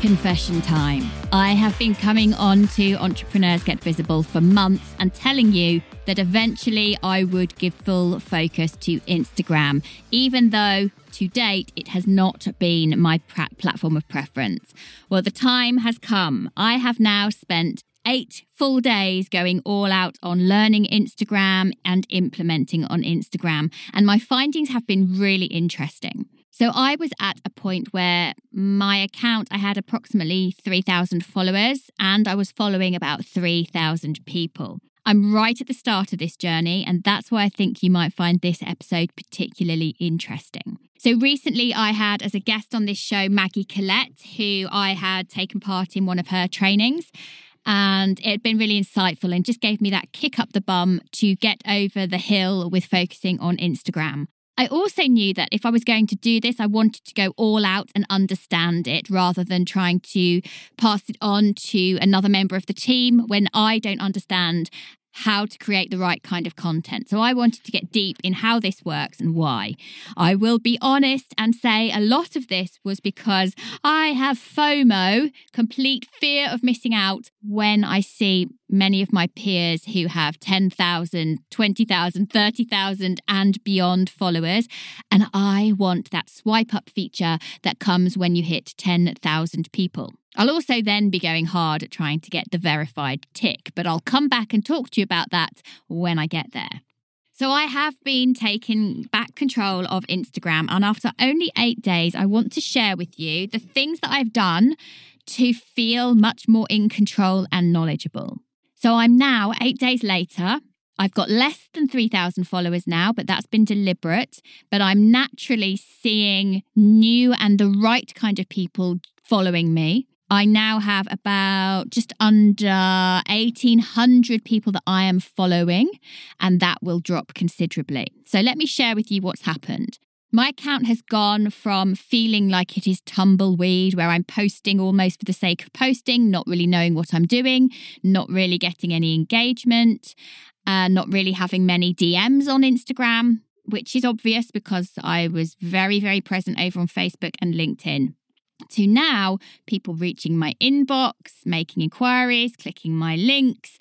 Confession time. I have been coming on to Entrepreneurs Get Visible for months and telling you that eventually I would give full focus to Instagram, even though to date it has not been my platform of preference. Well, the time has come. I have now spent eight full days going all out on learning Instagram and implementing on Instagram, and my findings have been really interesting. So I was at a point where my account, I had approximately 3,000 followers and I was following about 3,000 people. I'm right at the start of this journey, and that's why I think you might find this episode particularly interesting. So, recently I had as a guest on this show Maggie Collette, who I had taken part in one of her trainings. And it had been really insightful and just gave me that kick up the bum to get over the hill with focusing on Instagram. I also knew that if I was going to do this, I wanted to go all out and understand it rather than trying to pass it on to another member of the team when I don't understand how to create the right kind of content. So I wanted to get deep in how this works and why. I will be honest and say a lot of this was because I have FOMO, complete fear of missing out, when I see many of my peers who have 10,000, 20,000, 30,000 and beyond followers. And I want that swipe up feature that comes when you hit 10,000 people. I'll also then be going hard at trying to get the verified tick, but I'll come back and talk to you about that when I get there. So, I have been taking back control of Instagram, and after only eight days, I want to share with you the things that I've done to feel much more in control and knowledgeable. So, I'm now eight days later. I've got less than 3,000 followers now, but that's been deliberate. But I'm naturally seeing new and the right kind of people following me. I now have about just under 1,800 people that I am following, and that will drop considerably. So, let me share with you what's happened. My account has gone from feeling like it is tumbleweed, where I'm posting almost for the sake of posting, not really knowing what I'm doing, not really getting any engagement, uh, not really having many DMs on Instagram, which is obvious because I was very, very present over on Facebook and LinkedIn to now people reaching my inbox, making inquiries, clicking my links,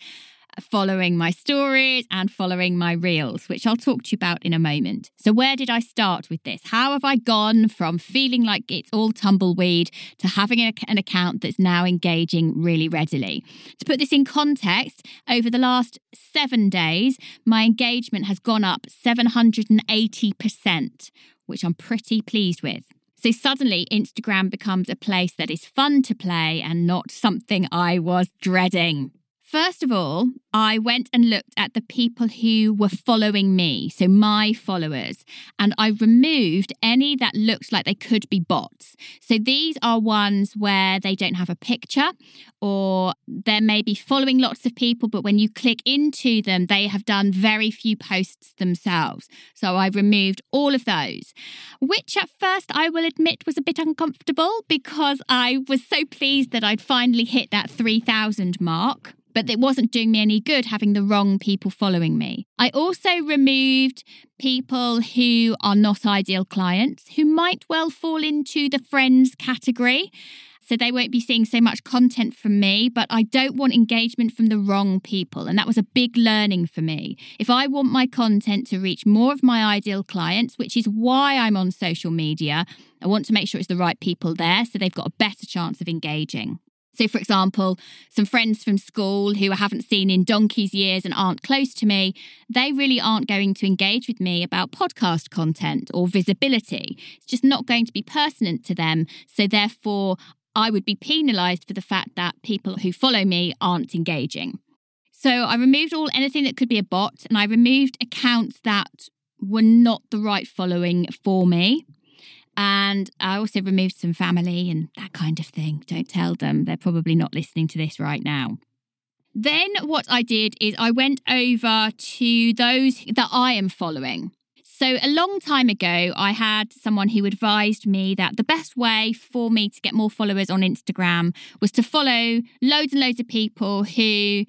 following my stories, and following my reels, which I'll talk to you about in a moment. So, where did I start with this? How have I gone from feeling like it's all tumbleweed to having an account that's now engaging really readily? To put this in context, over the last seven days, my engagement has gone up 780%, which I'm pretty pleased with. So suddenly, Instagram becomes a place that is fun to play and not something I was dreading. First of all, I went and looked at the people who were following me, so my followers, and I removed any that looked like they could be bots. So these are ones where they don't have a picture or they're maybe following lots of people, but when you click into them, they have done very few posts themselves. So I removed all of those, which at first I will admit was a bit uncomfortable because I was so pleased that I'd finally hit that 3,000 mark but it wasn't doing me any good having the wrong people following me. I also removed people who are not ideal clients, who might well fall into the friends category. So they won't be seeing so much content from me, but I don't want engagement from the wrong people. And that was a big learning for me. If I want my content to reach more of my ideal clients, which is why I'm on social media, I want to make sure it's the right people there so they've got a better chance of engaging. So, for example, some friends from school who I haven't seen in donkey's years and aren't close to me, they really aren't going to engage with me about podcast content or visibility. It's just not going to be pertinent to them. So, therefore, I would be penalised for the fact that people who follow me aren't engaging. So, I removed all anything that could be a bot and I removed accounts that were not the right following for me. And I also removed some family and that kind of thing. Don't tell them. They're probably not listening to this right now. Then what I did is I went over to those that I am following. So, a long time ago, I had someone who advised me that the best way for me to get more followers on Instagram was to follow loads and loads of people who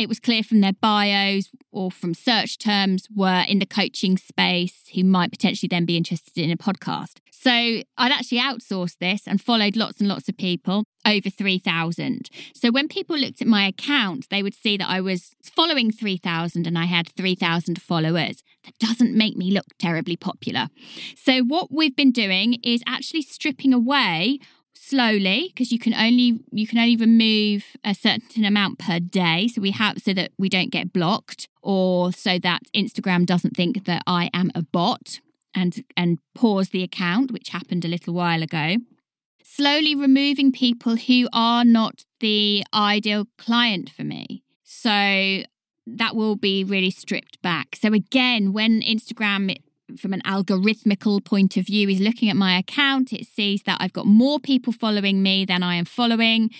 it was clear from their bios or from search terms were in the coaching space who might potentially then be interested in a podcast. So I'd actually outsourced this and followed lots and lots of people, over 3,000. So when people looked at my account, they would see that I was following 3,000 and I had 3,000 followers. That doesn't make me look terribly popular. So what we've been doing is actually stripping away slowly because you can only you can only remove a certain amount per day. So we have so that we don't get blocked or so that Instagram doesn't think that I am a bot and and pause the account which happened a little while ago. Slowly removing people who are not the ideal client for me. So that will be really stripped back. So again when Instagram from an algorithmical point of view is looking at my account. It sees that I've got more people following me than I am following,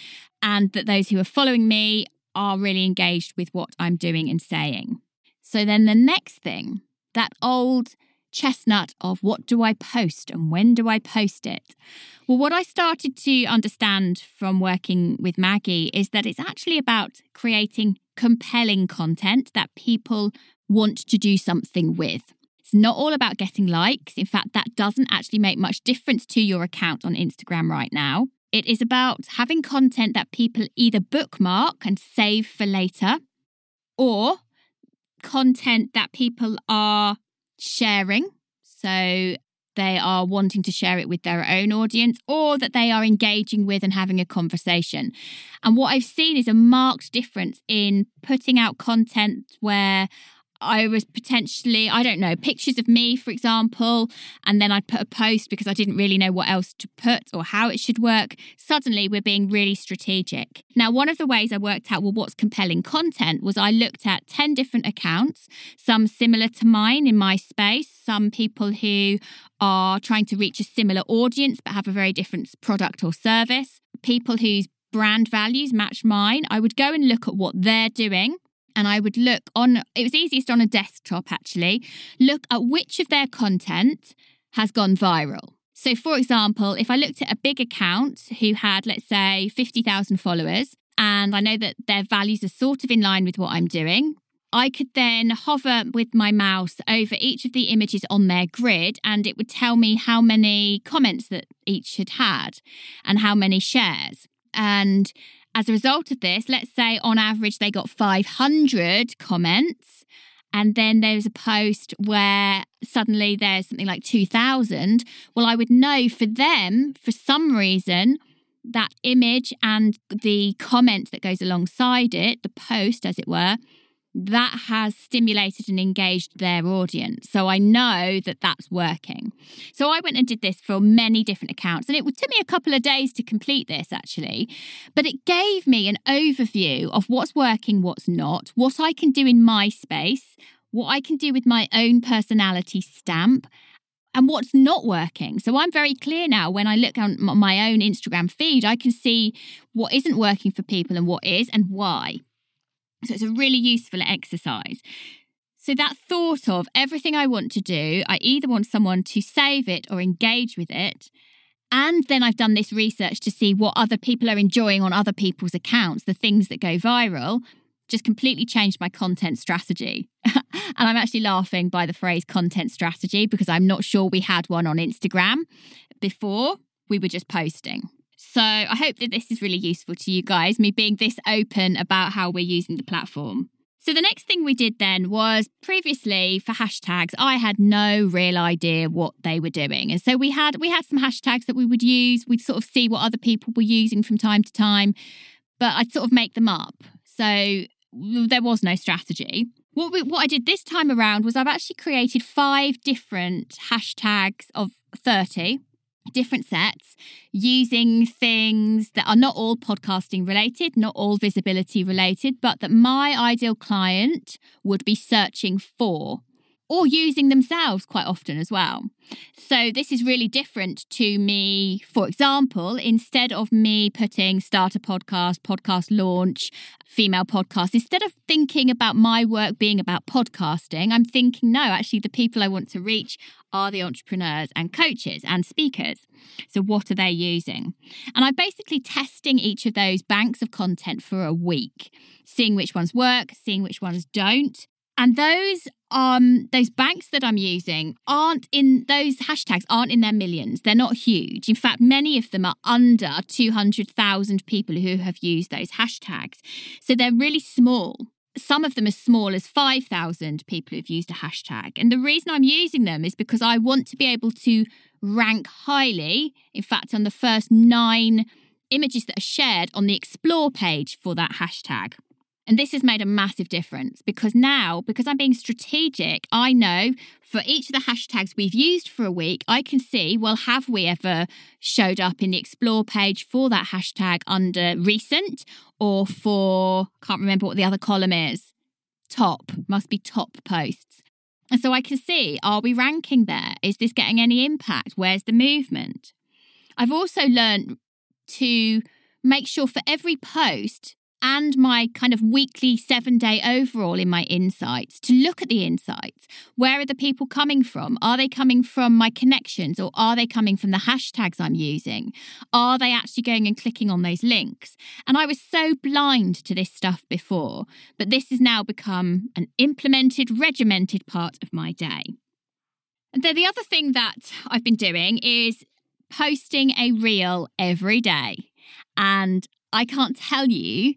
and that those who are following me are really engaged with what I'm doing and saying. So then the next thing, that old chestnut of what do I post and when do I post it? Well, what I started to understand from working with Maggie is that it's actually about creating compelling content that people want to do something with. It's not all about getting likes. In fact, that doesn't actually make much difference to your account on Instagram right now. It is about having content that people either bookmark and save for later or content that people are sharing. So they are wanting to share it with their own audience or that they are engaging with and having a conversation. And what I've seen is a marked difference in putting out content where I was potentially, I don't know, pictures of me, for example, and then I'd put a post because I didn't really know what else to put or how it should work. Suddenly, we're being really strategic. Now, one of the ways I worked out, well, what's compelling content was I looked at 10 different accounts, some similar to mine in my space, some people who are trying to reach a similar audience but have a very different product or service, people whose brand values match mine. I would go and look at what they're doing and I would look on, it was easiest on a desktop actually, look at which of their content has gone viral. So, for example, if I looked at a big account who had, let's say, 50,000 followers, and I know that their values are sort of in line with what I'm doing, I could then hover with my mouse over each of the images on their grid, and it would tell me how many comments that each had had and how many shares. And as a result of this, let's say on average they got 500 comments, and then there's a post where suddenly there's something like 2,000. Well, I would know for them, for some reason, that image and the comment that goes alongside it, the post, as it were, that has stimulated and engaged their audience. So I know that that's working. So I went and did this for many different accounts, and it took me a couple of days to complete this actually. But it gave me an overview of what's working, what's not, what I can do in my space, what I can do with my own personality stamp. And what's not working. So I'm very clear now when I look on my own Instagram feed, I can see what isn't working for people and what is and why. So it's a really useful exercise. So that thought of everything I want to do, I either want someone to save it or engage with it. And then I've done this research to see what other people are enjoying on other people's accounts, the things that go viral, just completely changed my content strategy. and I'm actually laughing by the phrase content strategy because I'm not sure we had one on Instagram before. We were just posting. So I hope that this is really useful to you guys, me being this open about how we're using the platform. So the next thing we did then was previously for hashtags, I had no real idea what they were doing. And so we had we had some hashtags that we would use. We'd sort of see what other people were using from time to time, but I'd sort of make them up. So there was no strategy. What we, what I did this time around was I've actually created five different hashtags of 30 different sets using things that are not all podcasting related, not all visibility related, but that my ideal client would be searching for. Or using themselves quite often as well. So, this is really different to me. For example, instead of me putting start a podcast, podcast launch, female podcast, instead of thinking about my work being about podcasting, I'm thinking, no, actually, the people I want to reach are the entrepreneurs and coaches and speakers. So, what are they using? And I'm basically testing each of those banks of content for a week, seeing which ones work, seeing which ones don't. And those um those banks that I'm using aren't in those hashtags aren't in their millions. They're not huge. In fact, many of them are under 200,000 people who have used those hashtags. So they're really small. Some of them as small as 5,000 people who've used a hashtag. And the reason I'm using them is because I want to be able to rank highly, in fact, on the first nine images that are shared on the explore page for that hashtag. And this has made a massive difference because now, because I'm being strategic, I know for each of the hashtags we've used for a week, I can see, well, have we ever showed up in the explore page for that hashtag under recent or for, can't remember what the other column is, top, must be top posts. And so I can see, are we ranking there? Is this getting any impact? Where's the movement? I've also learned to make sure for every post and my kind of weekly seven day overall in my insights to look at the insights. Where are the people coming from? Are they coming from my connections or are they coming from the hashtags I'm using? Are they actually going and clicking on those links? And I was so blind to this stuff before, but this has now become an implemented, regimented part of my day. And then the other thing that I've been doing is posting a reel every day. And I can't tell you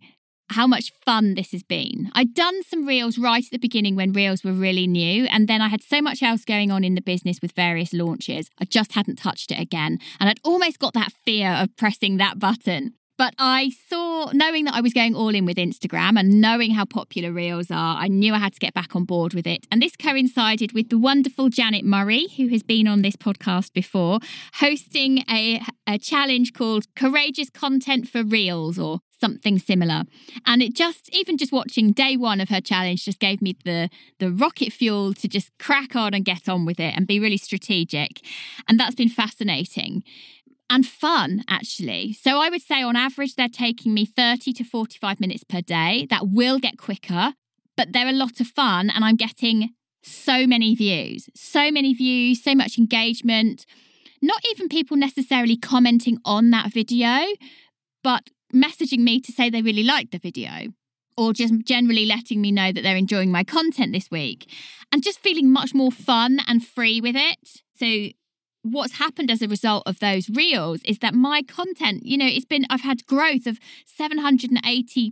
how much fun this has been. I'd done some reels right at the beginning when reels were really new, and then I had so much else going on in the business with various launches. I just hadn't touched it again, and I'd almost got that fear of pressing that button. But I saw, knowing that I was going all in with Instagram and knowing how popular Reels are, I knew I had to get back on board with it. And this coincided with the wonderful Janet Murray, who has been on this podcast before, hosting a, a challenge called Courageous Content for Reels or something similar. And it just, even just watching day one of her challenge, just gave me the the rocket fuel to just crack on and get on with it and be really strategic. And that's been fascinating and fun, actually. So I would say on average, they're taking me 30 to 45 minutes per day. That will get quicker, but they're a lot of fun. And I'm getting so many views, so many views, so much engagement. Not even people necessarily commenting on that video, but messaging me to say they really liked the video or just generally letting me know that they're enjoying my content this week and just feeling much more fun and free with it. So what's happened as a result of those reels is that my content, you know, it's been, I've had growth of 780%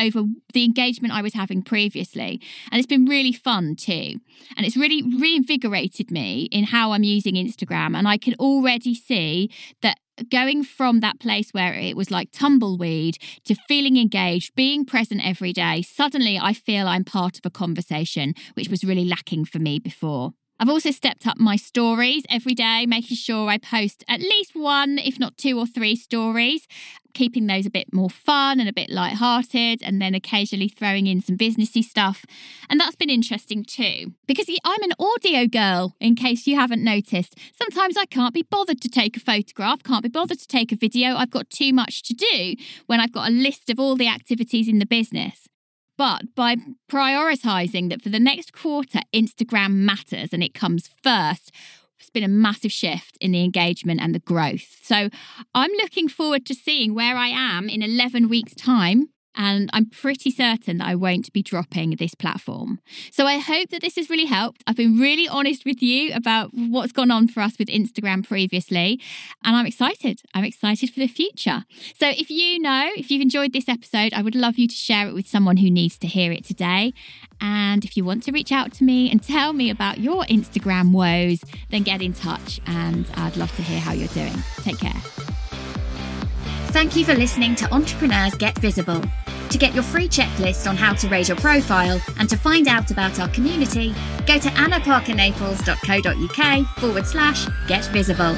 over the engagement I was having previously. And it's been really fun too. And it's really reinvigorated me in how I'm using Instagram. And I can already see that going from that place where it was like tumbleweed to feeling engaged, being present every day, suddenly I feel I'm part of a conversation, which was really lacking for me before. I've also stepped up my stories every day, making sure I post at least one, if not two or three stories, keeping those a bit more fun and a bit light-hearted, and then occasionally throwing in some businessy stuff. And that's been interesting too, because I'm an audio girl, in case you haven't noticed. Sometimes I can't be bothered to take a photograph, can't be bothered to take a video. I've got too much to do when I've got a list of all the activities in the business. But by prioritizing that for the next quarter, Instagram matters and it comes first, it's been a massive shift in the engagement and the growth. So I'm looking forward to seeing where I am in 11 weeks' time and I'm pretty certain that I won't be dropping this platform. So I hope that this has really helped. I've been really honest with you about what's gone on for us with Instagram previously, and I'm excited. I'm excited for the future. So if you know, if you've enjoyed this episode, I would love you to share it with someone who needs to hear it today. And if you want to reach out to me and tell me about your Instagram woes, then get in touch and I'd love to hear how you're doing. Take care. Thank you for listening to Entrepreneurs Get Visible. To get your free checklist on how to raise your profile and to find out about our community, go to annaparkernaples.co.uk forward slash get visible.